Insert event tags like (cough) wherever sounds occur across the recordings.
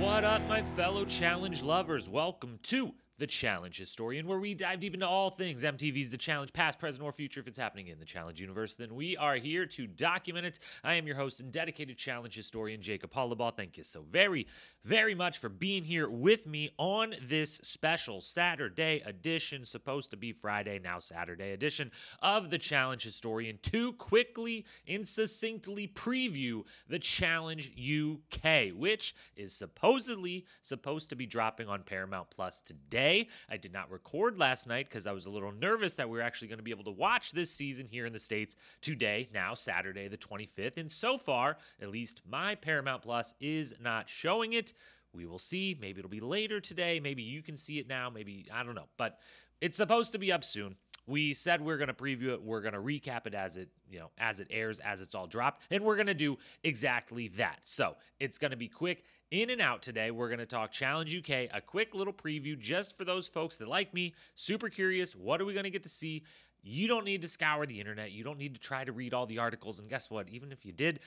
What up, my fellow challenge lovers? Welcome to the Challenge Historian, where we dive deep into all things MTV's The Challenge, past, present, or future. If it's happening in the Challenge universe, then we are here to document it. I am your host and dedicated Challenge Historian, Jacob Hollabaugh. Thank you so very, very much for being here with me on this special Saturday edition, supposed to be Friday, now Saturday edition of the Challenge Historian, to quickly and succinctly preview the Challenge UK, which is supposedly supposed to be dropping on Paramount Plus today. I did not record last night because I was a little nervous that we were actually going to be able to watch this season here in the States today, now Saturday, the 25th. And so far, at least my Paramount Plus is not showing it. We will see. Maybe it'll be later today. Maybe you can see it now. Maybe, I don't know. But it's supposed to be up soon. We said we're going to preview it. We're going to recap it as it, you know, as it airs, as it's all dropped, and we're going to do exactly that. So, it's going to be quick in and out today. We're going to talk Challenge UK, a quick little preview just for those folks that like me, super curious, what are we going to get to see? You don't need to scour the internet. You don't need to try to read all the articles. And guess what? Even if you did,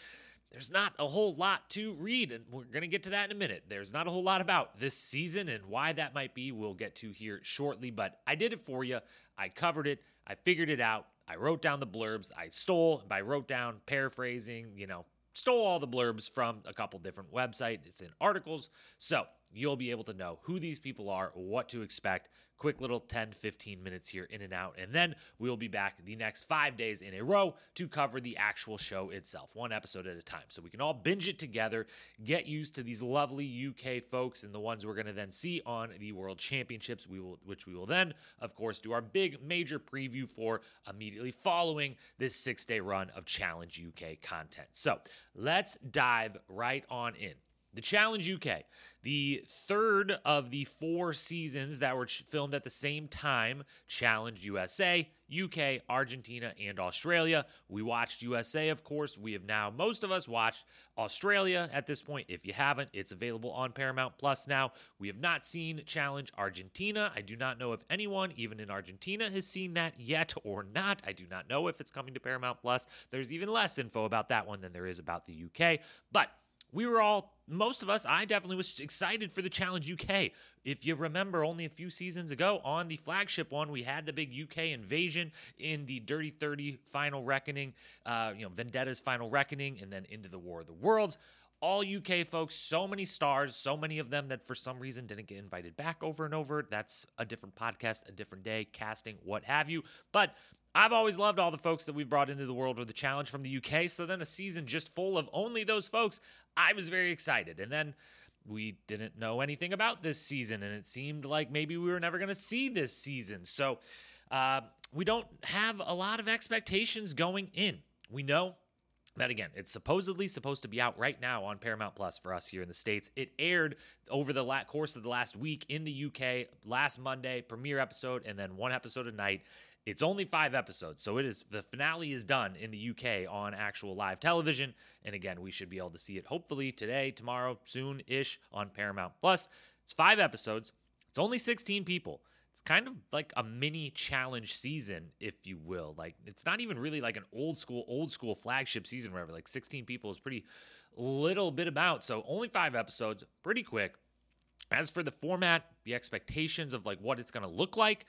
there's not a whole lot to read, and we're going to get to that in a minute. There's not a whole lot about this season and why that might be. We'll get to here shortly, but I did it for you. I covered it, I figured it out. I wrote down the blurbs. I stole, I wrote down paraphrasing, you know, stole all the blurbs from a couple different websites. It's in articles. So you'll be able to know who these people are, what to expect. Quick little 10, 15 minutes here in and out. And then we'll be back the next five days in a row to cover the actual show itself, one episode at a time. So we can all binge it together, get used to these lovely UK folks and the ones we're going to then see on the World Championships, we will, which we will then, of course, do our big major preview for immediately following this six day run of Challenge UK content. So let's dive right on in. The Challenge UK, the third of the four seasons that were filmed at the same time Challenge USA, UK, Argentina, and Australia. We watched USA, of course. We have now, most of us, watched Australia at this point. If you haven't, it's available on Paramount Plus now. We have not seen Challenge Argentina. I do not know if anyone, even in Argentina, has seen that yet (laughs) or not. I do not know if it's coming to Paramount Plus. There's even less info about that one than there is about the UK. But we were all most of us i definitely was excited for the challenge uk if you remember only a few seasons ago on the flagship one we had the big uk invasion in the dirty 30 final reckoning uh, you know vendetta's final reckoning and then into the war of the worlds all UK folks, so many stars, so many of them that for some reason didn't get invited back over and over. That's a different podcast, a different day, casting, what have you. But I've always loved all the folks that we've brought into the world of the challenge from the UK. So then a season just full of only those folks, I was very excited. And then we didn't know anything about this season, and it seemed like maybe we were never going to see this season. So uh, we don't have a lot of expectations going in. We know that again, it's supposedly supposed to be out right now on Paramount Plus for us here in the States. It aired over the la- course of the last week in the UK last Monday, premiere episode, and then one episode a night. It's only five episodes, so it is the finale is done in the UK on actual live television. And again, we should be able to see it hopefully today, tomorrow, soon ish on Paramount Plus. It's five episodes, it's only 16 people. It's kind of like a mini challenge season, if you will. Like it's not even really like an old school, old school flagship season, wherever like 16 people is pretty little bit about. So only five episodes, pretty quick. As for the format, the expectations of like what it's to look like,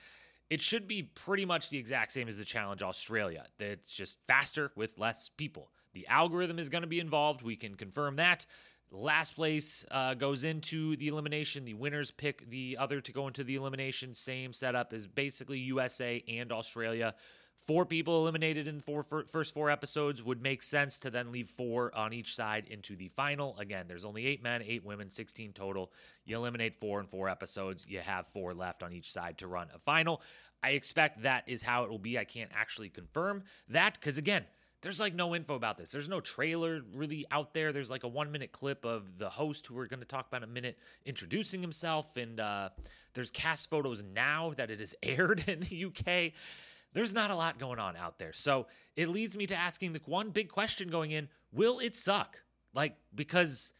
it should be pretty much the exact same as the Challenge Australia. It's just faster with less people. The algorithm is going to be involved. We can confirm that. Last place uh, goes into the elimination. The winners pick the other to go into the elimination. Same setup as basically USA and Australia. Four people eliminated in the first four episodes would make sense to then leave four on each side into the final. Again, there's only eight men, eight women, 16 total. You eliminate four in four episodes. You have four left on each side to run a final. I expect that is how it will be. I can't actually confirm that because, again, there's like no info about this. There's no trailer really out there. There's like a one minute clip of the host who we're going to talk about in a minute introducing himself. And uh, there's cast photos now that it is (laughs) aired in the UK. There's not a lot going on out there. So it leads me to asking the one big question going in will it suck? Like, because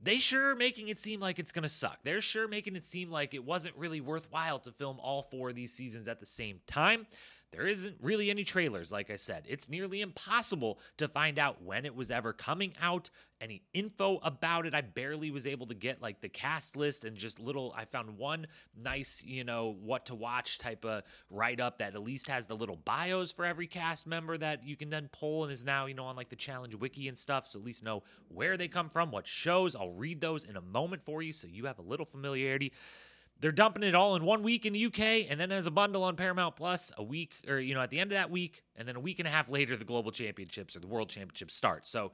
they sure are making it seem like it's going to suck. They're sure making it seem like it wasn't really worthwhile to film all four of these seasons at the same time. There isn't really any trailers, like I said. It's nearly impossible to find out when it was ever coming out, any info about it. I barely was able to get like the cast list and just little. I found one nice, you know, what to watch type of write up that at least has the little bios for every cast member that you can then pull and is now, you know, on like the challenge wiki and stuff. So at least know where they come from, what shows. I'll read those in a moment for you so you have a little familiarity they're dumping it all in one week in the UK and then as a bundle on Paramount Plus a week or you know at the end of that week and then a week and a half later the global championships or the world championships start. So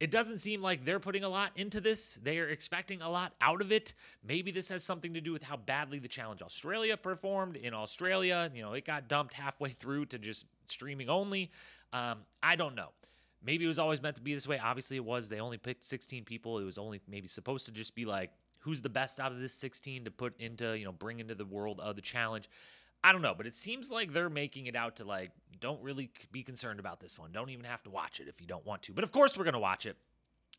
it doesn't seem like they're putting a lot into this. They are expecting a lot out of it. Maybe this has something to do with how badly the Challenge Australia performed in Australia. You know, it got dumped halfway through to just streaming only. Um, I don't know. Maybe it was always meant to be this way. Obviously, it was. They only picked 16 people. It was only maybe supposed to just be like who's the best out of this 16 to put into, you know, bring into the world of the challenge. I don't know, but it seems like they're making it out to like, don't really be concerned about this one. Don't even have to watch it if you don't want to. But of course, we're going to watch it.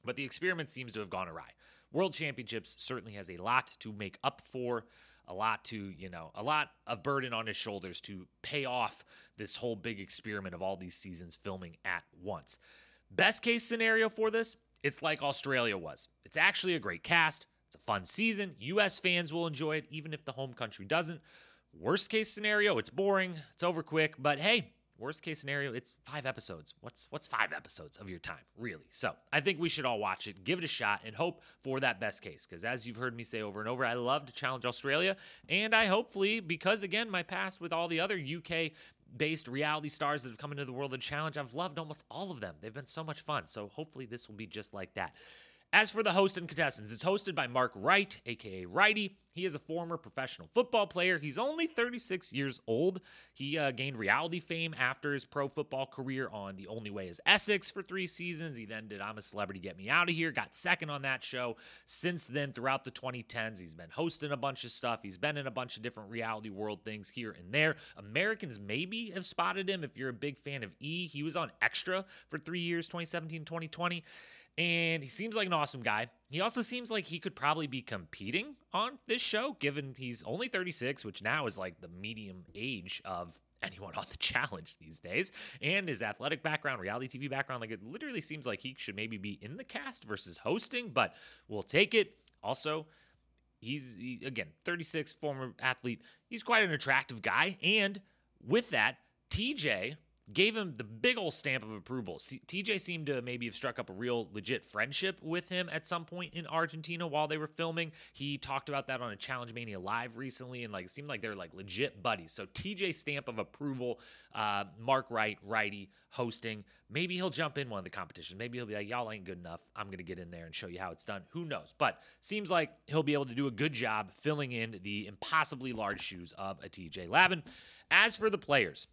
But the experiment seems to have gone awry. World Championships certainly has a lot to make up for, a lot to, you know, a lot of burden on his shoulders to pay off this whole big experiment of all these seasons filming at once. Best case scenario for this, it's like Australia was. It's actually a great cast. A fun season. U.S. fans will enjoy it, even if the home country doesn't. Worst case scenario, it's boring, it's over quick, but hey, worst case scenario, it's five episodes. What's what's five episodes of your time, really? So I think we should all watch it, give it a shot, and hope for that best case. Because as you've heard me say over and over, I love to challenge Australia, and I hopefully, because again, my past with all the other UK based reality stars that have come into the world of challenge, I've loved almost all of them. They've been so much fun. So hopefully this will be just like that. As for the host and contestants, it's hosted by Mark Wright, aka Wrighty. He is a former professional football player. He's only 36 years old. He uh, gained reality fame after his pro football career on The Only Way is Essex for three seasons. He then did I'm a Celebrity, Get Me Out of Here, got second on that show. Since then, throughout the 2010s, he's been hosting a bunch of stuff. He's been in a bunch of different reality world things here and there. Americans maybe have spotted him if you're a big fan of E. He was on Extra for three years, 2017, 2020 and he seems like an awesome guy. He also seems like he could probably be competing on this show, given he's only 36, which now is like the medium age of anyone on the (laughs) challenge these days. And his athletic background, reality TV background, like it literally seems like he should maybe be in the cast versus hosting, but we'll take it. Also, he's he, again 36, former athlete. He's quite an attractive guy, and with that, TJ gave him the big old stamp of approval. TJ seemed to maybe have struck up a real legit friendship with him at some point in Argentina while they were filming. He talked about that on a Challenge Mania live recently, and like it seemed like they're like legit buddies. So TJ stamp of approval. Uh, Mark Wright, Wrighty, hosting. Maybe he'll jump in one of the competitions. Maybe he'll be like, "Y'all ain't good enough. I'm gonna get in there and show you how it's done." Who knows? But seems like he'll be able to do a good job filling in the impossibly large shoes of a TJ Lavin. As for the players.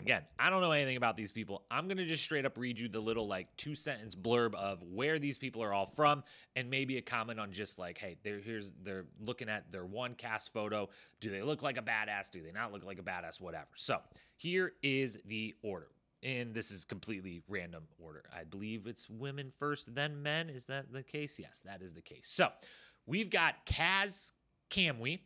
Again, I don't know anything about these people. I'm going to just straight up read you the little like two sentence blurb of where these people are all from and maybe a comment on just like, hey, they're here's they're looking at their one cast photo. Do they look like a badass? Do they not look like a badass? Whatever. So here is the order. And this is completely random order. I believe it's women first, then men. Is that the case? Yes, that is the case. So we've got Kaz Kamwi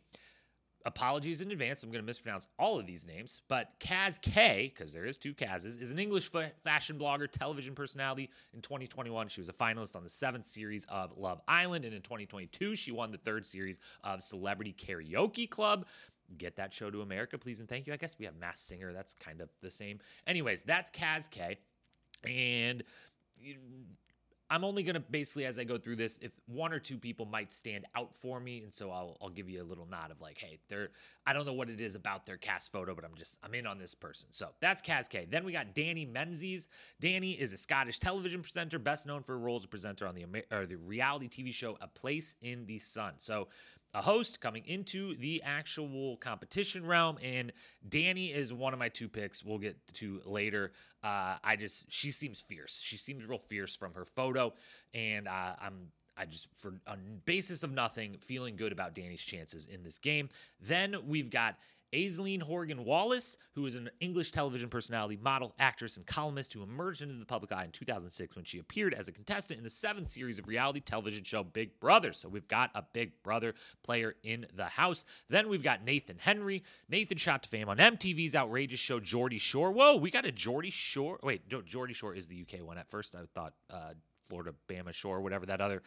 apologies in advance. I'm going to mispronounce all of these names, but Kaz K, because there is two Kazes, is an English fashion blogger, television personality. In 2021, she was a finalist on the seventh series of Love Island, and in 2022, she won the third series of Celebrity Karaoke Club. get that show to America, please and thank you. I guess we have Mass Singer. That's kind of the same. Anyways, that's Kaz K. And I'm only going to basically, as I go through this, if one or two people might stand out for me. And so I'll, I'll give you a little nod of like, hey, they're, I don't know what it is about their cast photo, but I'm just, I'm in on this person. So that's Kaz K. Then we got Danni Menzies. Danni is a Scottish television presenter, best known for roles of presenter on the, or the reality TV show A Place in the Sun. So a host coming into the actual competition realm. And Danni is one of my two picks. We'll get to later. Uh, I just she seems fierce. She seems real fierce from her photo, and uh, I'm I just, for on basis of nothing, feeling good about Danni's chances in this game. Then we've got Aisleyne Horgan Wallace, who is an English television personality, model, actress, and columnist who emerged into the public eye in 2006 when she appeared as a contestant in the seventh series of reality television show Big Brother. So we've got a Big Brother player in the house. Then we've got Nathan Henry. Nathan shot to fame on MTV's outrageous show Geordie Shore. Whoa, we got a Geordie Shore. Wait, Geordie Shore is the UK one. At first, I thought uh, Florida Bama Shore, whatever that other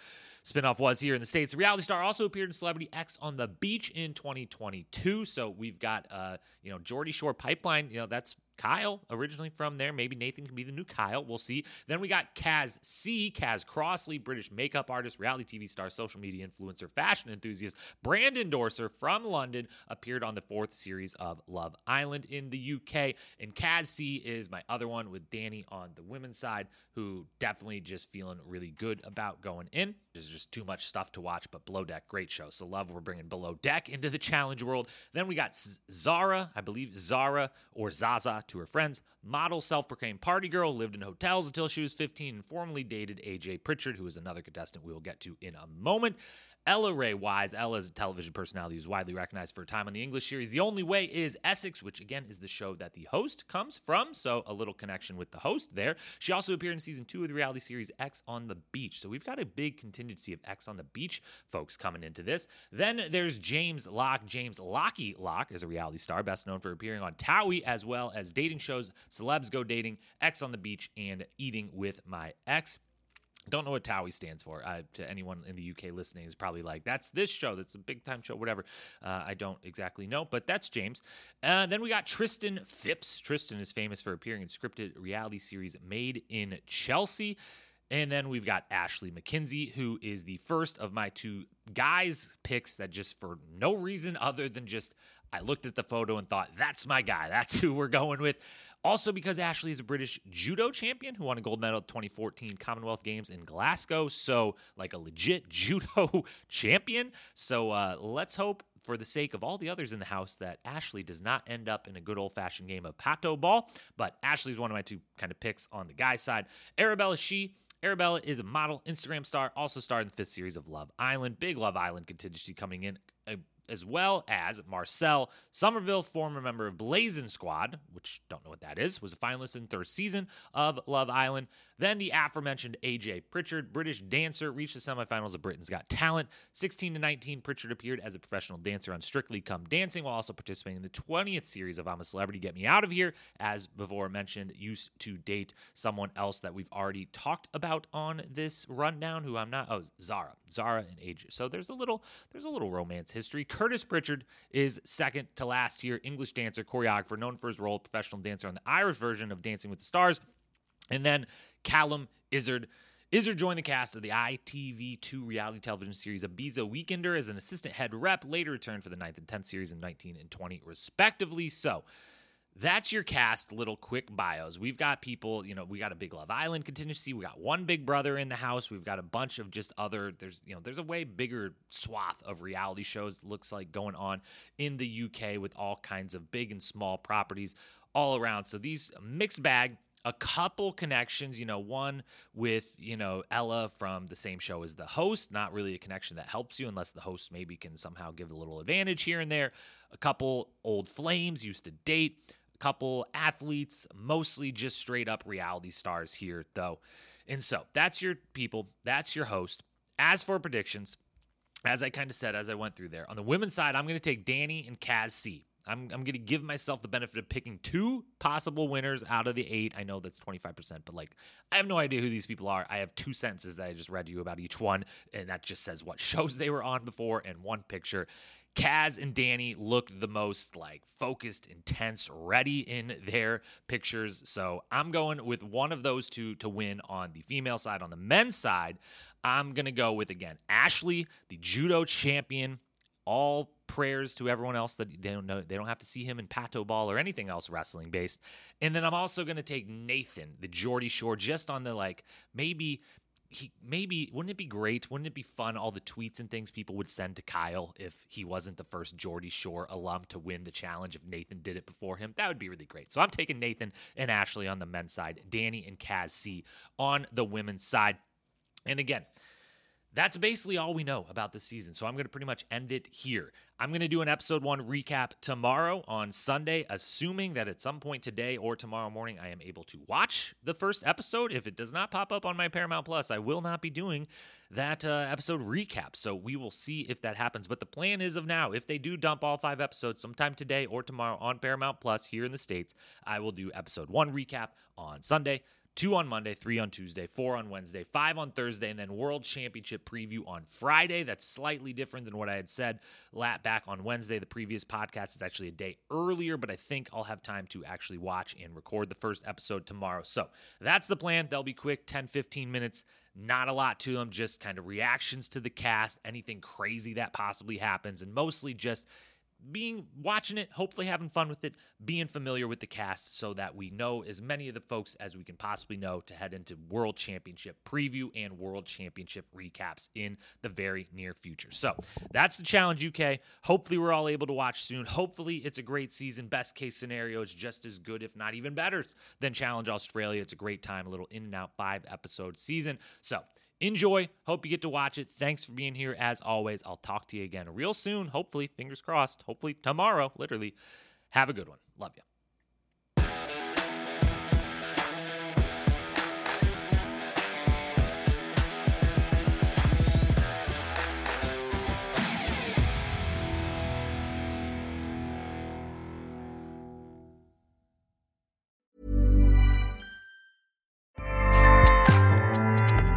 spinoff was here in the States. The reality star also appeared in Celebrity Ex on the Beach in 2022. So we've got, uh, you know, Geordie Shore Pipeline. You know, that's Kyle originally from there. Maybe Nathan can be the new Kyle. We'll see. Then we got Kaz C, Kaz Crossley, British makeup artist, reality TV star, social media influencer, fashion enthusiast, brand endorser from London, appeared on the fourth series of Love Island in the UK. And Kaz C is my other one with Danni on the women's side, who definitely just feeling really good about going in. There's just too much stuff to watch, but Below Deck, great show. So love we're bringing Below Deck into the challenge world. Then we got Zara, I believe Zara or Zaza to her friends. Model, self proclaimed party girl, lived in hotels until she was 15 and formally dated AJ Pritchard, who is another contestant we will get to in a moment. Ella Rae Wise. Ella is a television personality who's widely recognized for her time on the English series The Only Way is Essex, which again is the show that the host comes from. So a little connection with the host there. She also appeared in season two of the reality series Ex on the Beach. So we've got a big contingency of Ex on the Beach folks coming into this. Then there's James Lock. James Lockie Lock is a reality star, best known for appearing on Towie as well as dating shows Celebs Go Dating, Ex on the Beach, and Eating with My Ex. Don't know what Towie stands for. Uh, to anyone in the UK listening is probably like, that's this show. That's a big time show, whatever. Uh, I don't exactly know, but that's James. Uh, then we got Tristan Phipps. Tristan is famous for appearing in scripted reality series Made in Chelsea. And then we've got Ashley McKenzie, who is the first of my two guys picks that just for no reason other than just I looked at the photo and thought, that's my guy. That's who we're going with. Also, because Ashley is a British judo champion who won a gold medal at 2014 Commonwealth Games in Glasgow. So, like a legit (laughs) judo champion. So, uh, let's hope for the sake of all the others in the house that Ashley does not end up in a good old fashioned game of pato ball. But Ashley's one of my two kind of picks on the guy side. Arabella Chi. Arabella is a model, Instagram star, also starred in the fifth series of Love Island. Big Love Island contingency coming in as well as Marcel Somerville, former member of Blazing Squad, which don't know what that is, was a finalist in third season of Love Island. Then the aforementioned AJ Pritchard, British dancer, reached the semifinals of Britain's Got Talent. 16 to 19, Pritchard appeared as a professional dancer on Strictly Come Dancing while also participating in the 20th series of I'm a Celebrity, Get Me Out of Here. As before mentioned, used to date someone else that we've already talked about on this rundown, who I'm not. Oh, Zara, Zara and AJ. So there's a little, there's a little romance history. Curtis Pritchard is second to last here, English dancer, choreographer, known for his role professional dancer on the Irish version of Dancing with the Stars. And then Callum Izzard. Izzard joined the cast of the ITV2 reality television series Ibiza Weekender as an assistant head rep, later returned for the 9th and 10th series in 19 and 20, respectively. So, that's your cast little quick bios we've got people you know we got a big love island contingency we got one big brother in the house we've got a bunch of just other there's you know there's a way bigger swath of reality shows looks like going on in the uk with all kinds of big and small properties all around so these mixed bag a couple connections, you know, one with, you know, Ella from the same show as the host, not really a connection that helps you unless the host maybe can somehow give a little advantage here and there. A couple old flames used to date, a couple athletes, mostly just straight up reality stars here though. And so, that's your people, that's your host. As for predictions, as I kind of said as I went through there, on the women's side, I'm going to take Danni and Kaz C. I'm, I'm going to give myself the benefit of picking two possible winners out of the eight. I know that's 25%, but like, I have no idea who these people are. I have two sentences that I just read to you about each one, and that just says what (laughs) shows they were on before and one picture. Kaz and Danni looked the most like focused, intense, ready in their pictures. So I'm going with one of those two to win on the female side. On the men's side, I'm going to go with again Ashley, the judo champion. All prayers to everyone else that they don't know they don't have to see him in pato ball or anything else wrestling based. And then I'm also going to take Nathan, the Geordie Shore, just on the like maybe he maybe wouldn't it be great? Wouldn't it be fun? All the tweets and things people would send to Kyle if he wasn't the first Geordie Shore alum to win the challenge. If Nathan did it before him, that would be really great. So I'm taking Nathan and Ashley on the men's side, Danni and Kaz C on the women's side. And again, that's basically all we know about the season. So I'm going to pretty much end it here. I'm going to do an episode one recap tomorrow on Sunday, assuming that at some point today or tomorrow morning I am able to watch the first episode. If it does not pop up on my Paramount Plus, I will not be doing that uh, episode recap. So we will see if that happens. But the plan is of now, if they do dump all five episodes sometime today or tomorrow on Paramount Plus here in the States, I will do episode one recap on Sunday two on Monday, three on Tuesday, four on Wednesday, five on Thursday, and then World Championship preview on Friday. That's slightly different than what I had said lat back on Wednesday. The previous podcast is actually a day earlier, but I think I'll have time to actually watch and record the first episode tomorrow. So that's the plan. They'll be quick 10, 15 minutes. Not a lot to them, just kind of reactions to the cast, anything crazy that possibly happens, and mostly just being watching it, hopefully having fun with it, being familiar with the cast so that we know as many of the folks as we can possibly know to head into World Championship preview and World Championship recaps in the very near future. So that's the Challenge UK. Hopefully, we're all able to watch soon. Hopefully, it's a great season. Best case scenario, it's just as good, if not even better, than Challenge Australia. It's a great time, a little in and out five episode season. So enjoy. Hope you get to watch it. Thanks for being here as always. I'll talk to you again real soon. Hopefully, fingers crossed. Hopefully, tomorrow, literally. Have a good one. Love you.